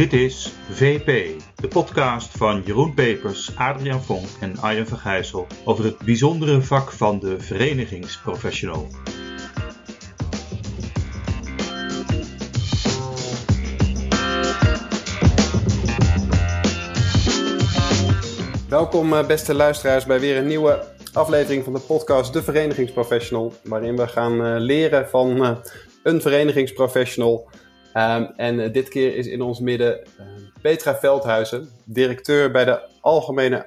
Dit is VP, de podcast van Jeroen Pepers, Adriaan Vonk en Arjen van Gijssel over het bijzondere vak van de verenigingsprofessional. Welkom eh, beste luisteraars bij weer een nieuwe aflevering van de podcast De Verenigingsprofessional, waarin we gaan eh, leren van eh, een verenigingsprofessional. Um, en dit keer is in ons midden Petra Veldhuizen, directeur bij de Algemene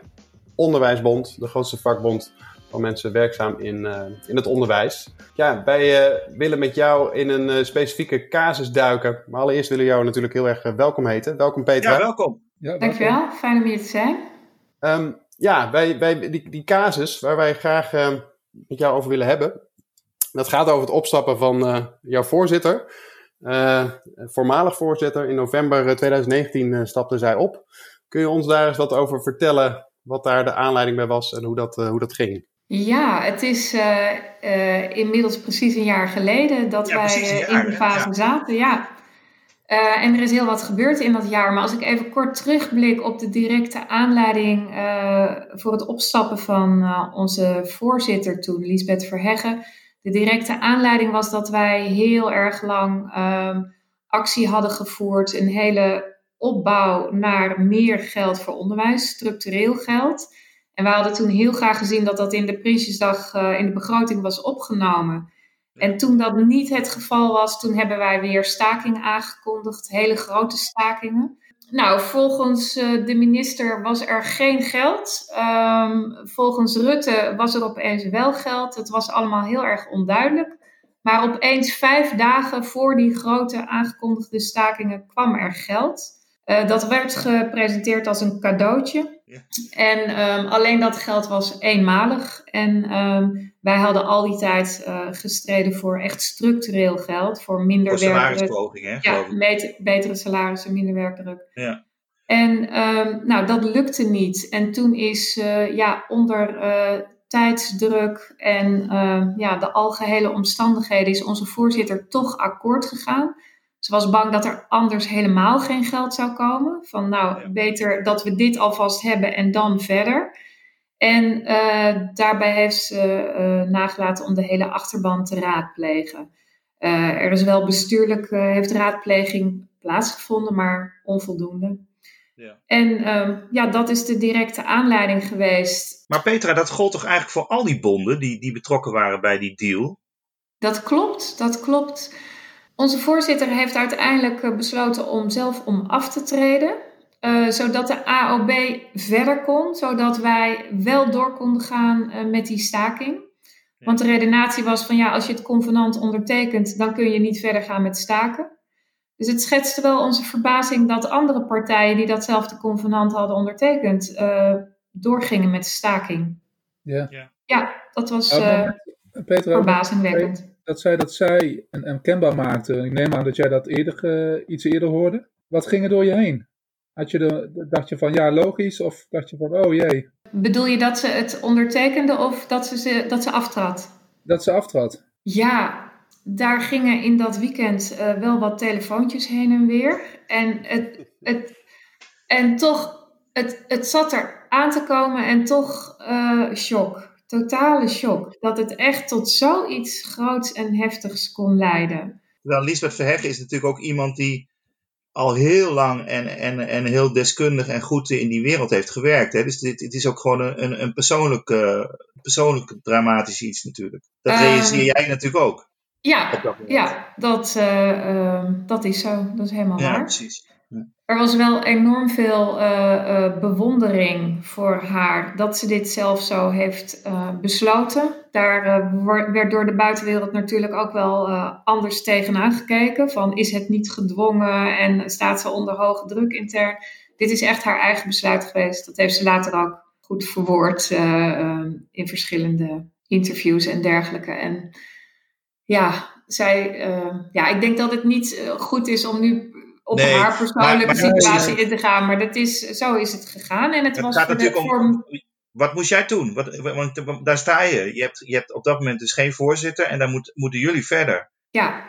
Onderwijsbond, de grootste vakbond van mensen werkzaam in, in het onderwijs. Ja, wij willen met jou in een specifieke casus duiken, maar allereerst willen we jou natuurlijk heel erg welkom heten. Welkom Petra. Ja, welkom. Ja, welkom. Dankjewel, fijn om hier te zijn. Um, ja, bij, bij die, die casus waar wij graag uh, met jou over willen hebben. Dat gaat over het opstappen van uh, jouw voorzitter. Uh, voormalig voorzitter. In november 2019 stapte zij op. Kun je ons daar eens wat over vertellen? Wat daar de aanleiding bij was en hoe dat, hoe dat ging? Ja, het is inmiddels precies een jaar geleden dat wij in de fase ja. zaten. Ja, uh, en er is heel wat gebeurd in dat jaar. Maar als ik even kort terugblik op de directe aanleiding uh, voor het opstappen van uh, onze voorzitter toen, Lisbeth Verheggen. De directe aanleiding was dat wij heel erg lang um, actie hadden gevoerd. Een hele opbouw naar meer geld voor onderwijs, structureel geld. En we hadden toen heel graag gezien dat dat in de Prinsjesdag in de begroting was opgenomen. En toen dat niet het geval was, toen hebben wij weer stakingen aangekondigd, hele grote stakingen. Nou, volgens uh, de minister was er geen geld. Um, volgens Rutte was er opeens wel geld. Het was allemaal heel erg onduidelijk. Maar opeens vijf dagen voor die grote aangekondigde stakingen kwam er geld. Uh, dat werd gepresenteerd als een cadeautje. En um, alleen dat geld was eenmalig. En um, wij hadden al die tijd uh, gestreden voor echt structureel geld. Voor minder voor salarisverhoging, hè? Ja, beter, betere salarissen, minder werkdruk. Ja. En um, nou, dat lukte niet. En toen is uh, ja, onder uh, tijdsdruk en ja, de algehele omstandigheden is onze voorzitter toch akkoord gegaan. Ze was bang dat er anders helemaal geen geld zou komen. Van nou, beter dat we dit alvast hebben en dan verder. En uh, daarbij heeft ze uh, nagelaten om de hele achterban te raadplegen. Uh, er is wel bestuurlijk, heeft raadpleging plaatsgevonden, maar onvoldoende. Ja. En um, ja, dat is de directe aanleiding geweest. Maar Petra, dat gold toch eigenlijk voor al die bonden die, die betrokken waren bij die deal? Dat klopt, dat klopt. Onze voorzitter heeft uiteindelijk besloten om zelf om af te treden. Uh, zodat de AOB verder kon, zodat wij wel door konden gaan uh, met die staking. Want de redenatie was van ja, als je het convenant ondertekent, dan kun je niet verder gaan met staken. Dus het schetste wel onze verbazing dat andere partijen die datzelfde convenant hadden ondertekend, uh, doorgingen met de staking. Ja, ja dat was Petra, verbazingwekkend. Dat zij dat zij en, en kenbaar maakte. Ik neem aan dat jij dat eerder, iets eerder hoorde. Wat ging er door je heen? Had je de, dacht je van ja, logisch? Of dacht je van oh jee? Bedoel je dat ze het ondertekende of dat ze, ze, dat ze aftrad? Dat ze aftrad. Ja, daar gingen in dat weekend uh, wel wat telefoontjes heen en weer. En, het, het, en toch, het, het zat er aan te komen en toch uh, shock. Totale shock. Dat het echt tot zoiets groots en heftigs kon leiden. Wel, Lisbeth Verheggen is natuurlijk ook iemand die al heel lang en, en, en heel deskundig en goed in die wereld heeft gewerkt. Hè? Dus dit, het is ook gewoon een, een persoonlijk, uh, persoonlijk dramatisch iets natuurlijk. Dat um, realiseer jij natuurlijk ook. Ja, dat ja dat, uh, uh, dat is zo. Dat is helemaal ja, waar. Precies. Er was wel enorm veel uh, uh, bewondering voor haar dat ze dit zelf zo heeft uh, besloten. Daar werd door de buitenwereld natuurlijk ook wel anders tegenaan gekeken. Van is het niet gedwongen en staat ze onder hoge druk intern? Dit is echt haar eigen besluit geweest. Dat heeft ze later ook goed verwoord in verschillende interviews en dergelijke. En ja, zij, ja, ik denk dat het niet goed is om nu op haar persoonlijke situatie in te gaan. Maar dat is, zo is het gegaan. En het, was gaat natuurlijk om, Wat moest jij doen? Wat, want daar sta je. Je hebt, je hebt op dat moment dus geen voorzitter en dan moet, moeten jullie verder. Ja.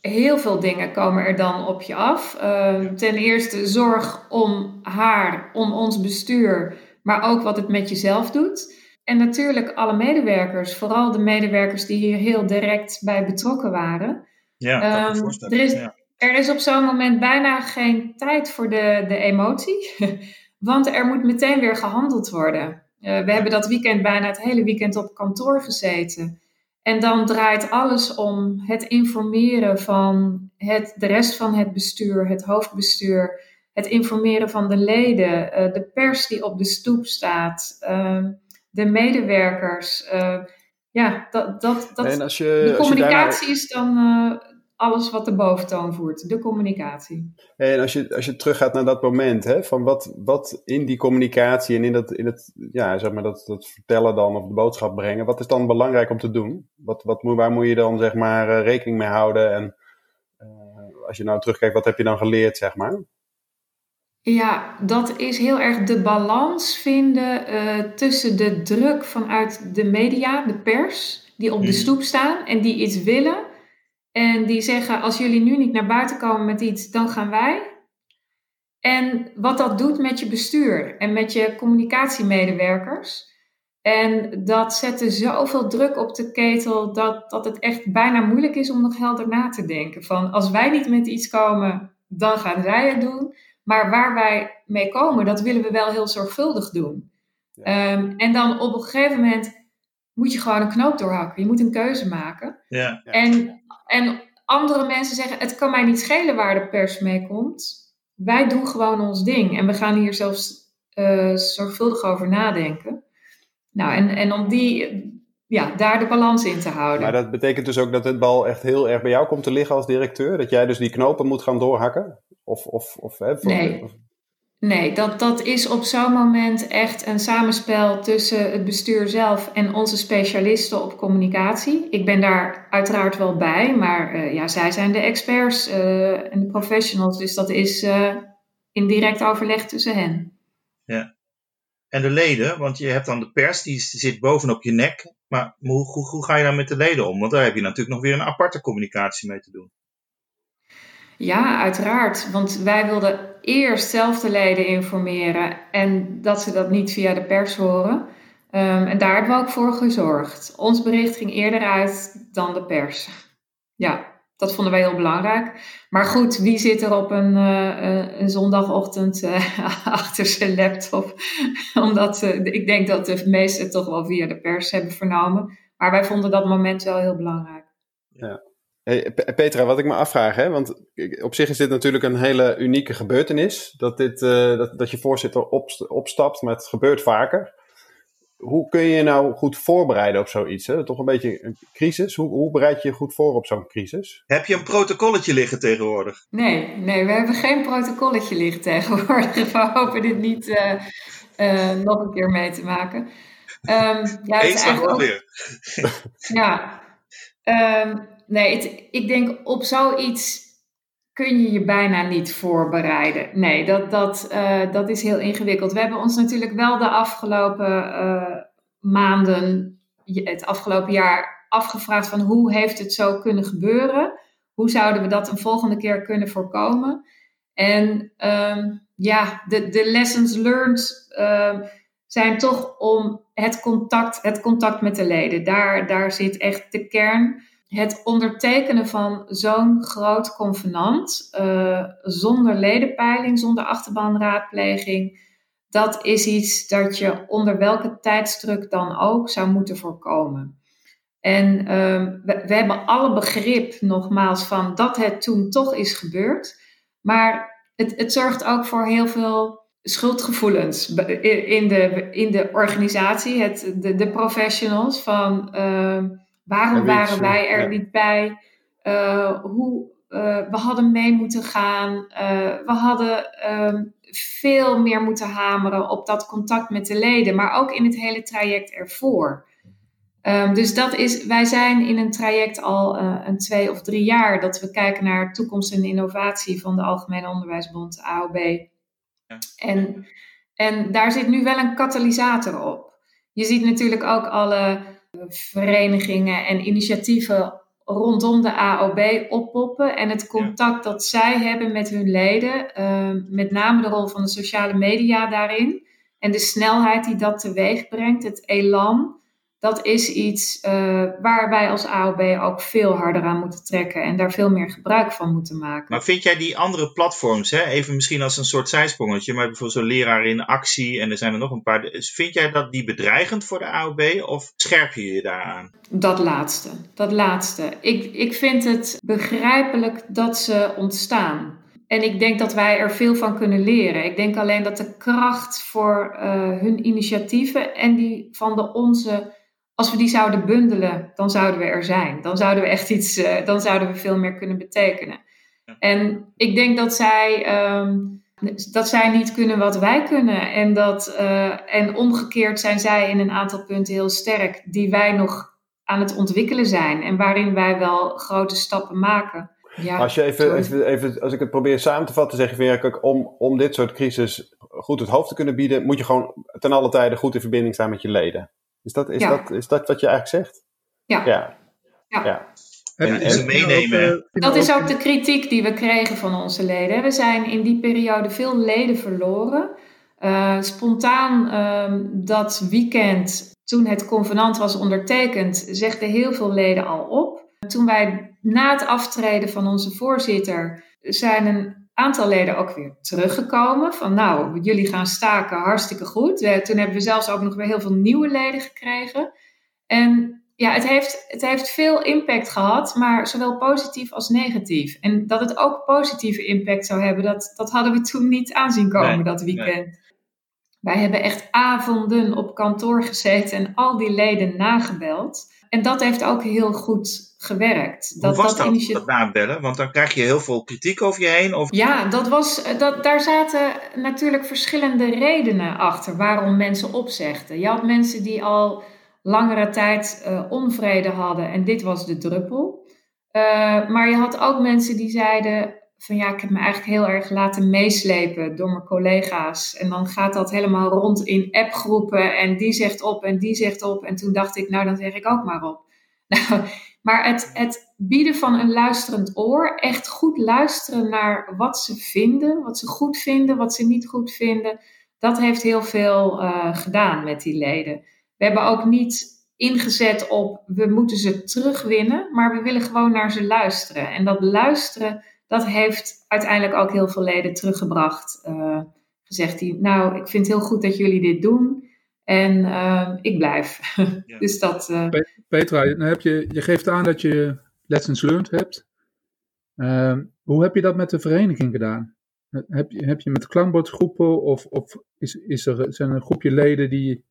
heel veel dingen komen er dan op je af. Ehm, ten eerste zorg om haar, om ons bestuur, maar ook wat het met jezelf doet. En natuurlijk alle medewerkers, vooral de medewerkers die hier heel direct bij betrokken waren. Ja, um, er, is, er is op zo'n moment bijna geen tijd voor de, de emotie, want er moet meteen weer gehandeld worden. Uh, we hebben dat weekend bijna het hele weekend op kantoor gezeten. En dan draait alles om het informeren van het, de rest van het bestuur, het hoofdbestuur, het informeren van de leden, uh, de pers die op de stoep staat, uh, de medewerkers. Uh, ja, dat, dat, dat, en als je, de communicatie is dan eh, alles wat de boventoon voert, de communicatie. En als je, als je teruggaat naar dat moment, hè, van wat, wat in die communicatie en in, dat, in het, ja, zeg maar dat, dat vertellen dan of de boodschap brengen, wat is dan belangrijk om te doen? Wat, wat, waar moet je dan zeg maar eh, rekening mee houden? En uh, als je nou terugkijkt, wat heb je dan geleerd, zeg maar? Ja, dat is heel erg de balans vinden uh, tussen de druk vanuit de media, de pers, die op de mm. stoep staan en die iets willen en die zeggen, als jullie nu niet naar buiten komen met iets, dan gaan wij. En wat dat doet met je bestuur en met je communicatiemedewerkers. En dat zette zoveel druk op de ketel dat, dat het echt bijna moeilijk is om nog helder na te denken. Van als wij niet met iets komen, dan gaan zij het doen. Maar waar wij mee komen, dat willen we wel heel zorgvuldig doen. Um, en dan op een gegeven moment moet je gewoon een knoop doorhakken. Je moet een keuze maken. Ja. En, en andere mensen zeggen: Het kan mij niet schelen waar de pers mee komt. Wij doen gewoon ons ding. En we gaan hier zelfs uh, zorgvuldig over nadenken. Nou, en, en om die, ja, daar de balans in te houden. Maar dat betekent dus ook dat het bal echt heel erg bij jou komt te liggen als directeur? Dat jij dus die knopen moet gaan doorhakken? Of, of, of, hè, nee. Of, Nee, dat, dat is op zo'n moment echt een samenspel tussen het bestuur zelf en onze specialisten op communicatie. Ik ben daar uiteraard wel bij, maar uh, ja, zij zijn de experts uh, en de professionals, dus dat is uh, in direct overleg tussen hen. Ja. En de leden, want je hebt dan de pers, die zit bovenop je nek. Maar hoe, hoe, hoe ga je dan met de leden om? Want daar heb je natuurlijk nog weer een aparte communicatie mee te doen. Ja, uiteraard. Want wij wilden eerst zelf de leden informeren en dat ze dat niet via de pers horen. Um, en daar hebben we ook voor gezorgd. Ons bericht ging eerder uit dan de pers. Ja, dat vonden wij heel belangrijk. Maar goed, wie zit er op een, uh, een zondagochtend uh, achter zijn laptop? Omdat ik denk dat de meesten toch wel via de pers hebben vernomen. Maar wij vonden dat moment wel heel belangrijk. Ja. Hey, Petra, wat ik me afvraag, hè, want op zich is dit natuurlijk een hele unieke gebeurtenis. Dat, dit, uh, dat, dat je voorzitter op, opstapt, maar het gebeurt vaker. Hoe kun je je nou goed voorbereiden op zoiets? Hè? Toch een beetje een crisis. Hoe, hoe bereid je je goed voor op zo'n crisis? Heb je een protocolletje liggen tegenwoordig? Nee, nee, we hebben geen protocolletje liggen tegenwoordig. We hopen dit niet uh, uh, nog een keer mee te maken. Um, ja, Eens weer. ja. Um, nee, ik denk op zoiets kun je je bijna niet voorbereiden. Nee, dat, dat, uh, dat is heel ingewikkeld. We hebben ons natuurlijk wel de afgelopen uh, maanden, het afgelopen jaar afgevraagd van hoe heeft het zo kunnen gebeuren? Hoe zouden we dat een volgende keer kunnen voorkomen? En um, ja, de, de lessons learned uh, zijn toch om het contact, het contact met de leden. Daar, daar zit echt de kern het ondertekenen van zo'n groot convenant, uh, zonder ledenpeiling, zonder achterbanraadpleging, dat is iets dat je onder welke tijdsdruk dan ook zou moeten voorkomen. En uh, we, we, hebben alle begrip, nogmaals, van dat het toen toch is gebeurd. Maar het, het zorgt ook voor heel veel schuldgevoelens in de, in de organisatie, het, de, de professionals. Van, uh, Waarom waren wij er niet bij? Uh, hoe, uh, we hadden mee moeten gaan. Uh, we hadden um, veel meer moeten hameren op dat contact met de leden, maar ook in het hele traject ervoor. Um, dus dat is, wij zijn in een traject al een twee of drie jaar dat we kijken naar toekomst en innovatie van de Algemene Onderwijsbond, AOB. En, en daar zit nu wel een katalysator op. Je ziet natuurlijk ook alle verenigingen en initiatieven rondom de AOB oppoppen. En het contact dat zij hebben met hun leden, ehm, met name de rol van de sociale media daarin. En de snelheid die dat teweeg brengt, het elan dat is iets uh, waar wij als AOB ook veel harder aan moeten trekken en daar veel meer gebruik van moeten maken. Maar vind jij die andere platforms, hè, even misschien als een soort zijsprongetje, maar bijvoorbeeld zo'n leraar in actie en er zijn er nog een paar. Vind jij dat die bedreigend voor de AOB of scherp je je daaraan? Dat laatste. Dat laatste. Ik, ik vind het begrijpelijk dat ze ontstaan. En ik denk dat wij er veel van kunnen leren. Ik denk alleen dat de kracht voor uh, hun initiatieven en die van de onze als we die zouden bundelen, dan zouden we er zijn. Dan zouden we echt iets, uh, dan zouden we veel meer kunnen betekenen. En ik denk dat zij, um, dat zij niet kunnen wat wij kunnen. En, dat, uh, en omgekeerd zijn zij in een aantal punten heel sterk, die wij nog aan het ontwikkelen zijn. En waarin wij wel grote stappen maken. Ja, als, je even, even, even, als ik het probeer samen te vatten, zeg je kijk, om, om dit soort crisis goed het hoofd te kunnen bieden, moet je gewoon ten alle tijde goed in verbinding staan met je leden. Is dat, is, dat, is dat wat je eigenlijk zegt? Ja. Ja. ja. En, en ze meenemen. Dat is ook de kritiek die we kregen van onze leden. We zijn in die periode veel leden verloren. Uh, spontaan uh, dat weekend, toen het convenant was ondertekend, zegden heel veel leden al op. Toen wij na het aftreden van onze voorzitter zijn een aantal leden ook weer teruggekomen. Van nou, jullie gaan staken, hartstikke goed. Uh, toen hebben we zelfs ook nog weer heel veel nieuwe leden gekregen. En ja, het heeft, het heeft veel impact gehad, maar zowel positief als negatief. En dat het ook positieve impact zou hebben, dat, dat hadden we toen niet aanzien komen dat weekend. Wij hebben echt avonden op kantoor gezeten en al die leden nagebeld. En dat heeft ook heel goed gewerkt. Dat, Hoe was dat, dat, dat nabellen? Want dan krijg je heel veel kritiek over je heen. Of... Ja, dat was, eh, dat, daar zaten natuurlijk verschillende redenen achter waarom mensen opzegden. Je had mensen die al langere tijd uh, onvrede hadden en dit was de druppel. Uh, maar je had ook mensen die zeiden van ja, ik heb me eigenlijk heel erg laten meeslepen door mijn collega's. En dan gaat dat helemaal rond in appgroepen en die zegt op en die zegt op. En toen dacht ik, nou dan zeg ik ook maar op. Nou, maar het, het bieden van een luisterend oor, echt goed luisteren naar wat ze vinden, wat ze goed vinden, wat ze niet goed vinden, dat heeft heel veel uh, gedaan met die leden. We hebben ook niet ingezet op we moeten ze terugwinnen, maar we willen gewoon naar ze luisteren. En dat luisteren, dat heeft uiteindelijk ook heel veel leden teruggebracht. Uh, gezegd die, nou, ik vind het heel goed dat jullie dit doen. En uh, ik blijf. dus dat. Uh... Petra, nou heb je, je geeft aan dat je lessons learned hebt. Uh, hoe heb je dat met de vereniging gedaan? Heb je, heb je met klankbordgroepen of, of is, is er, zijn er een groepje leden die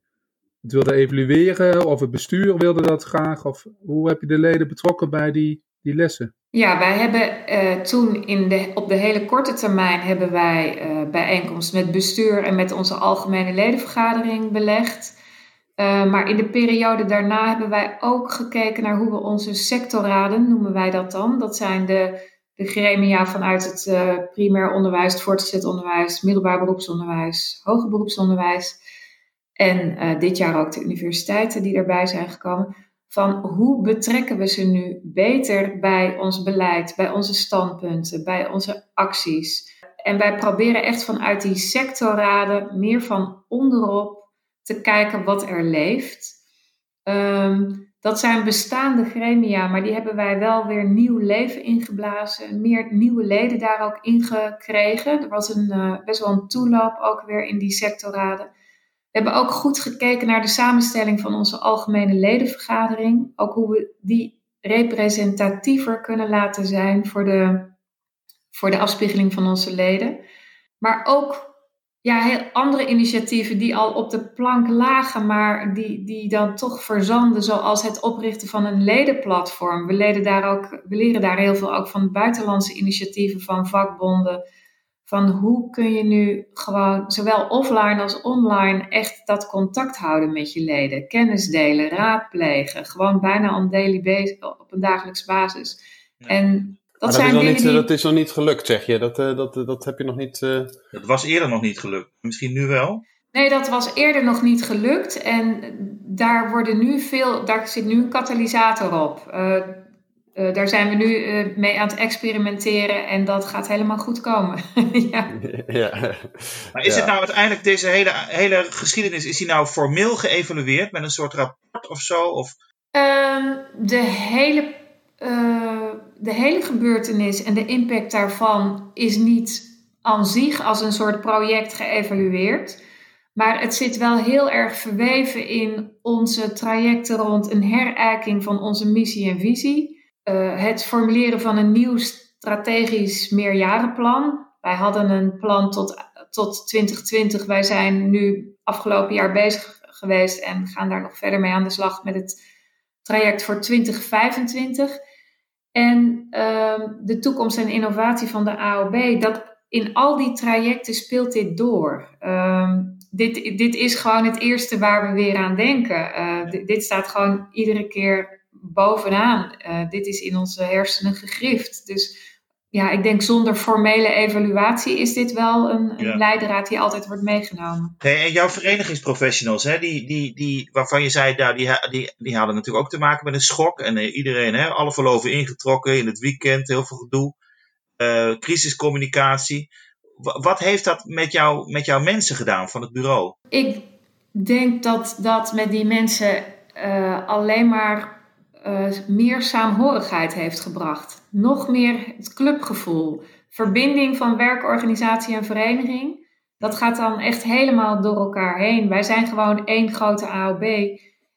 het wilden evalueren? Of het bestuur wilde dat graag? Of hoe heb je de leden betrokken bij die, die lessen? Ja, wij hebben uh, toen in de, op de hele korte termijn hebben wij uh, bijeenkomst met bestuur en met onze algemene ledenvergadering belegd. Uh, maar in de periode daarna hebben wij ook gekeken naar hoe we onze sectorraden, noemen wij dat dan. Dat zijn de, de gremia vanuit het primair onderwijs, het voortgezet onderwijs, middelbaar beroepsonderwijs, hoger beroepsonderwijs. En dit jaar ook de universiteiten die erbij zijn gekomen van hoe betrekken we ze nu beter bij ons beleid, bij onze standpunten, bij onze acties. En wij proberen echt vanuit die sectorraden meer van onderop te kijken wat er leeft. Um, dat zijn bestaande gremia, maar die hebben wij wel weer nieuw leven ingeblazen. Meer nieuwe leden daar ook ingekregen. Er was een, uh, best wel een toeloop ook weer in die sectorraden. We hebben ook goed gekeken naar de samenstelling van onze algemene ledenvergadering. Ook hoe we die representatiever kunnen laten zijn voor de, voor de afspiegeling van onze leden. Maar ook ja, heel andere initiatieven die al op de plank lagen, maar die, die dan toch verzanden, zoals het oprichten van een ledenplatform. We, leden daar ook, we leren daar heel veel ook van buitenlandse initiatieven van vakbonden van hoe kun je nu gewoon zowel offline als online echt dat contact houden met je leden. Kennis delen, raadplegen. Gewoon bijna on daily basis, op een dagelijks basis. En dat, zijn is niet, die... dat is nog niet gelukt, zeg je. Dat, uh, dat, dat heb je nog niet... Uh... Dat was eerder nog niet gelukt. Misschien nu wel? Nee, dat was eerder nog niet gelukt. En daar, worden nu veel, daar zit nu een katalysator op. Uh, uh, daar zijn we nu uh, mee aan het experimenteren en dat gaat helemaal goed komen. ja. ja. Maar is het nou uiteindelijk, deze hele, hele geschiedenis, is die nou formeel geëvalueerd met een soort rapport of zo? Of? Um, de, hele, uh, de hele gebeurtenis en de impact daarvan is niet aan zich als een soort project geëvalueerd. Maar het zit wel heel erg verweven in onze trajecten rond een herijking van onze missie en visie. Uh, het formuleren van een nieuw strategisch meerjarenplan. Wij hadden een plan tot, tot 2020. Wij zijn nu afgelopen jaar bezig geweest en gaan daar nog verder mee aan de slag met het traject voor 2025. En uh, de toekomst en innovatie van de AOB, dat in al die trajecten speelt dit door. Uh, dit, dit is gewoon het eerste waar we weer aan denken. Uh, dit staat gewoon iedere keer bovenaan. Uh, dit is in onze hersenen gegrift. Dus ja, ik denk zonder formele evaluatie is dit wel een, een ja. leidraad die altijd wordt meegenomen. Hey, en jouw verenigingsprofessionals, hè, die, die, die, waarvan je zei, nou, die, die, die hadden natuurlijk ook te maken met een schok. En uh, iedereen, hè, alle verloven ingetrokken in het weekend, heel veel gedoe. Uh, crisiscommunicatie. W wat heeft dat met, jou, met jouw mensen gedaan van het bureau? Ik denk dat dat met die mensen alleen maar uh, meer saamhorigheid heeft gebracht. Nog meer het clubgevoel. Verbinding van werkorganisatie en vereniging. Dat gaat dan echt helemaal door elkaar heen. Wij zijn gewoon één grote AOB.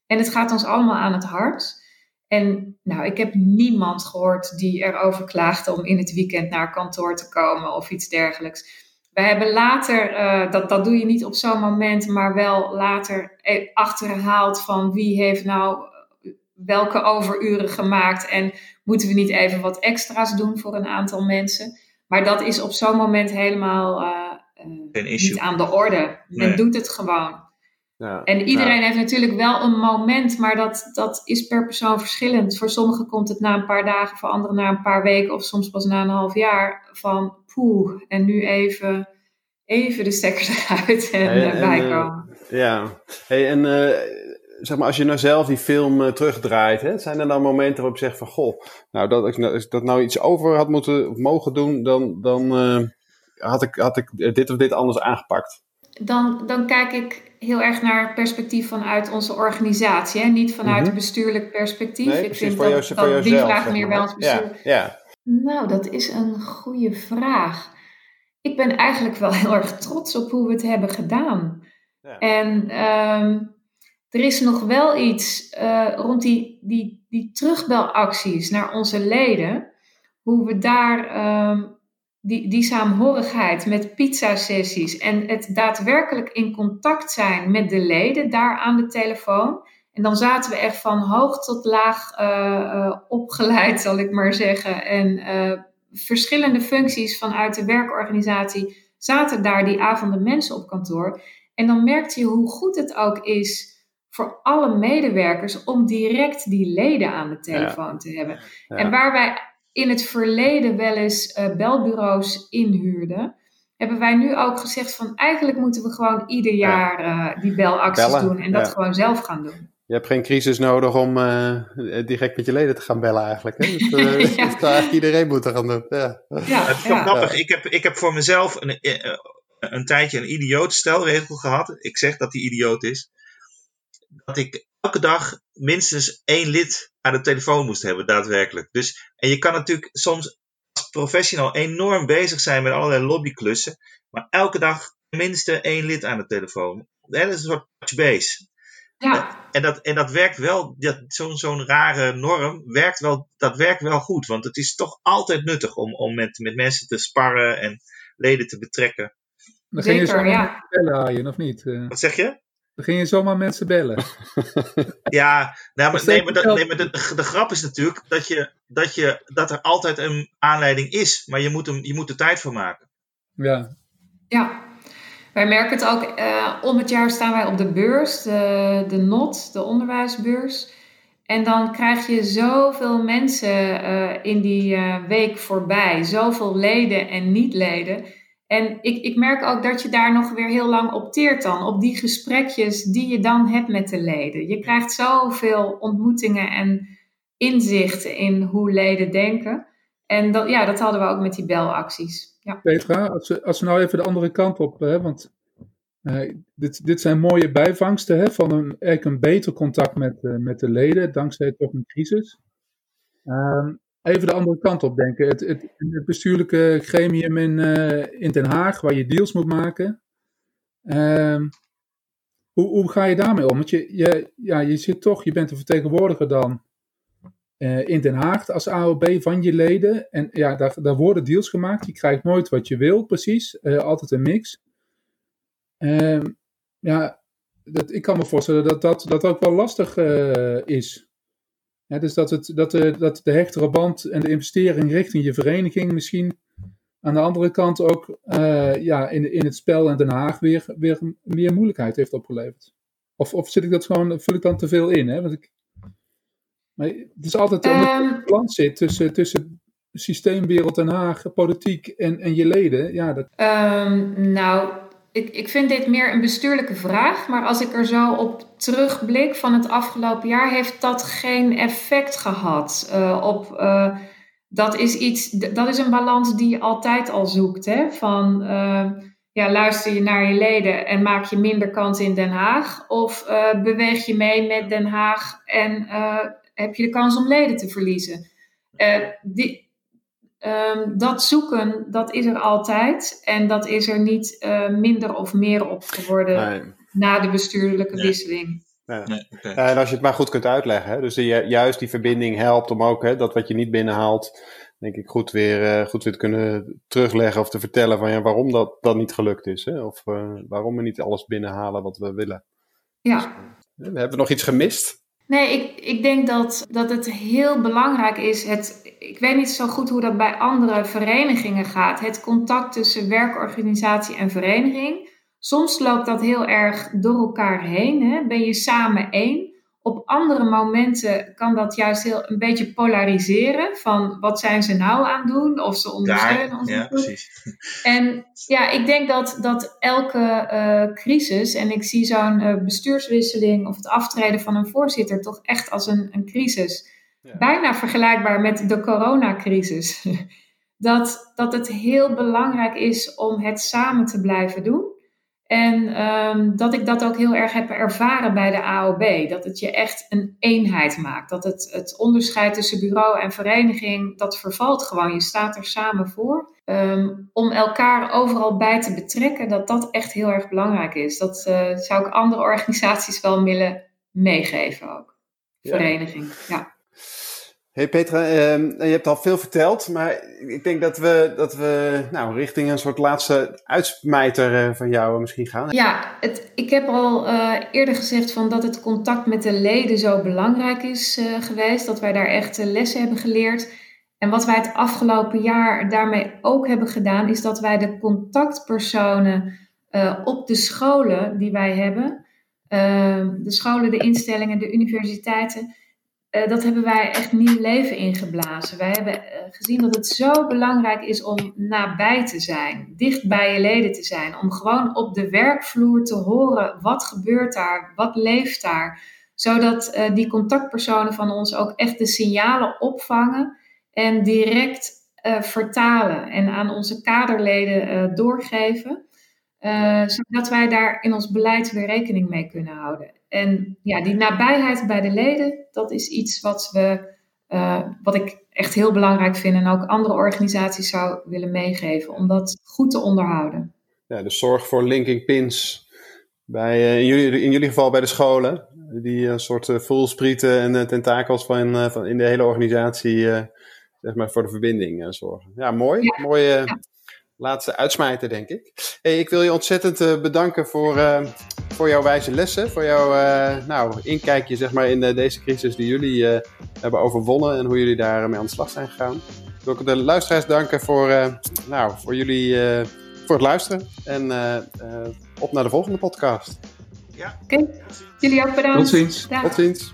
En het gaat ons allemaal aan het hart. En nou, ik heb niemand gehoord die erover klaagde om in het weekend naar kantoor te komen of iets dergelijks. We hebben later, uh, dat, dat doe je niet op zo'n moment, maar wel later eh, achterhaald van wie heeft nou welke overuren gemaakt en moeten we niet even wat extra's doen voor een aantal mensen. Maar dat is op zo'n moment helemaal uh, uh, niet aan de orde. Men nee. doet het gewoon. Ja, en iedereen ja. heeft natuurlijk wel een moment, maar dat, dat is per persoon verschillend. Voor sommigen komt het na een paar dagen, voor anderen na een paar weken of soms pas na een half jaar van poeh, en nu even, even de stekkers eruit en, hey, en bijkomen. Uh, ja, hey, en zeg maar, als je nou zelf die film uh, terugdraait, hè, zijn er dan momenten waarop je zegt van, goh, nou, dat ik, als ik dat nou iets over had moeten, of mogen doen, dan, dan uh, had, ik, had ik dit of dit anders aangepakt? Dan, dan kijk ik heel erg naar het perspectief vanuit onze organisatie, hè? niet vanuit mm -hmm. bestuurlijk perspectief. Nee, ik vind dat, jou, dat die vraag meer bij ons bestuur. Ja, ja. Nou, dat is een goede vraag. Ik ben eigenlijk wel heel erg trots op hoe we het hebben gedaan. Ja. En um, er is nog wel iets uh, rond die, die, die terugbelacties naar onze leden. Hoe we daar um, die, die saamhorigheid met pizza-sessies en het daadwerkelijk in contact zijn met de leden daar aan de telefoon. En dan zaten we echt van hoog tot laag uh, uh, opgeleid, zal ik maar zeggen. En verschillende functies vanuit de werkorganisatie zaten daar die avonden mensen op kantoor. En dan merkte je hoe goed het ook is voor alle medewerkers om direct die leden aan de telefoon ja. te hebben. Ja. En waar wij in het verleden wel eens uh, belbureaus inhuurden, hebben wij nu ook gezegd van eigenlijk moeten we gewoon ieder jaar uh, die belacties bellen. doen en dat gewoon zelf gaan doen. Je hebt geen crisis nodig om uh, direct met je leden te gaan bellen eigenlijk. Hè? Dus, uh, ja. dat zou eigenlijk iedereen moeten gaan doen. Ja, ja het is wel grappig. Ik heb, ik heb voor mezelf een, een tijdje een idioot stelregel gehad. Ik zeg dat die idioot is dat ik elke dag minstens één lid aan de telefoon moest hebben, daadwerkelijk. Dus, en je kan natuurlijk soms als professional enorm bezig zijn met allerlei lobbyklussen, maar elke dag minstens één lid aan de telefoon. Dat is een soort touchbase. Ja. En dat, en dat werkt wel, zo'n zo'n rare norm werkt wel, dat werkt wel goed. Want het is toch altijd nuttig om, om met, met mensen te sparren en leden te betrekken. Dan ging je zo ja. bellen, Arjen, of niet? Wat zeg je? Dan ging je zomaar mensen bellen. ja, nou, maar, nee, maar, dat, nee, maar de, de, grap is natuurlijk dat, je, dat, je, dat er altijd een aanleiding is. Maar je moet, hem, je moet er tijd voor maken. Ja. Ja. Wij merken het ook, uh, om het jaar staan wij op de beurs, de, de NOT, de onderwijsbeurs. En dan krijg je zoveel mensen uh, in die uh, week voorbij, zoveel leden en niet-leden. En ik, ik merk ook dat je daar nog weer heel lang opteert dan, op die gesprekjes die je dan hebt met de leden. Je krijgt zoveel ontmoetingen en inzicht in hoe leden denken. En dat, ja, dat hadden we ook met die belacties. Ja. Petra, als we, als nou even de andere kant op, hè, want uh, dit, dit zijn mooie bijvangsten hè, van een, eigenlijk een beter contact met, uh, met de leden, dankzij toch een crisis. Uh, even de andere kant op denken. Het, het, bestuurlijke gremium in, uh, in Den Haag, waar je deals moet maken. Ehm, hoe, hoe ga je daarmee om? Want je, je, ja, je zit toch, je bent een vertegenwoordiger dan uh, in Den Haag als AOB van je leden. En ja, daar, daar worden deals gemaakt. Je krijgt nooit wat je wil, precies. Uh, altijd een mix. Uh, ja, dat, ik kan me voorstellen dat dat, dat ook wel lastig is. Ja, dus dat, het, dat, de, dat de hechtere band en de investering richting je vereniging misschien aan de andere kant ook ja, in, in het spel in Den Haag weer, weer meer moeilijkheid heeft opgeleverd. Of, of zit ik dat gewoon, vul ik dan te veel in? Hè? Want ik, maar het is altijd um, een balans zit tussen, tussen systeemwereld Den Haag, politiek en, en je leden. Ja, dat... Um, nou, ik, ik vind dit meer een bestuurlijke vraag. Maar als ik er zo op terugblik van het afgelopen jaar, heeft dat geen effect gehad uh, op. Uh, dat is iets, dat is een balans die je altijd al zoekt. Hè? Van uh, ja, luister je naar je leden en maak je minder kans in Den Haag? Of beweeg je mee met Den Haag en heb je de kans om leden te verliezen. Die, um, dat zoeken, dat is er altijd. En dat is er niet uh, minder of meer op geworden nee. na de bestuurlijke nee. wisseling. Ja. Nee, okay. uh, en als je het maar goed kunt uitleggen, hè? dus die, juist die verbinding helpt om ook hè, dat wat je niet binnenhaalt, denk ik, goed weer, goed weer te kunnen terugleggen of te vertellen van ja, waarom dat, dat niet gelukt is. Hè? Of waarom we niet alles binnenhalen wat we willen. Ja. Dus, hebben we nog iets gemist? Nee, ik, ik denk dat, dat het heel belangrijk is. Het, ik weet niet zo goed hoe dat bij andere verenigingen gaat. Het contact tussen werkorganisatie en vereniging. Soms loopt dat heel erg door elkaar heen. Hè? Ben je samen één? Op andere momenten kan dat juist heel een beetje polariseren. Van wat zijn ze nou aan het doen? Of ze ondersteunen Daar, ons. Ja, precies. En ja, ik denk dat, dat elke uh, crisis, en ik zie zo'n uh, bestuurswisseling of het aftreden van een voorzitter toch echt als een, een crisis. Ja. Bijna vergelijkbaar met de coronacrisis. dat, dat het heel belangrijk is om het samen te blijven doen. En um, dat ik dat ook heel erg heb ervaren bij de AOB. Dat het je echt een eenheid maakt. Dat het, het onderscheid tussen bureau en vereniging, dat vervalt gewoon. Je staat er samen voor. Um, om elkaar overal bij te betrekken, dat dat echt heel erg belangrijk is. Dat uh, zou ik andere organisaties wel willen meegeven ook. Vereniging, ja. ja. Hey Petra, uh, je hebt al veel verteld, maar ik denk dat we, dat we nou, richting een soort laatste uitsmijter uh, van jou misschien gaan. Ja, het, ik heb al uh, eerder gezegd van dat het contact met de leden zo belangrijk is geweest. Dat wij daar echt lessen hebben geleerd. En wat wij het afgelopen jaar daarmee ook hebben gedaan, is dat wij de contactpersonen op de scholen die wij hebben, ehm, de scholen, de instellingen, de universiteiten uh, dat hebben wij echt nieuw leven ingeblazen. Wij hebben uh, gezien dat het zo belangrijk is om nabij te zijn, dicht bij je leden te zijn, om gewoon op de werkvloer te horen wat gebeurt daar, wat leeft daar, zodat uh, die contactpersonen van ons ook echt de signalen opvangen en direct vertalen en aan onze kaderleden doorgeven. zodat wij daar in ons beleid weer rekening mee kunnen houden. En ja, die nabijheid bij de leden, dat is iets wat, we, uh, wat ik echt heel belangrijk vind en ook andere organisaties zou willen meegeven, om dat goed te onderhouden. Ja, dus zorg voor linking pins bij, uh, in, jullie, in jullie geval bij de scholen, die een soort uh, voelsprieten en tentakels van, van in de hele organisatie zeg maar voor de verbinding zorgen. Ja, mooi. Ja. Mooie, ja laatste uitsmijter, denk ik. Hey, ik wil je ontzettend bedanken voor, voor jouw wijze lessen, voor jouw uh, nou, inkijkje zeg maar, in deze crisis die jullie hebben overwonnen en hoe jullie daarmee aan de slag zijn gegaan. Ik wil ook de luisteraars danken voor, nou, voor jullie voor het luisteren en op naar de volgende podcast. Ja. Oké, okay. jullie ook bedankt. Tot ziens. Tot ziens.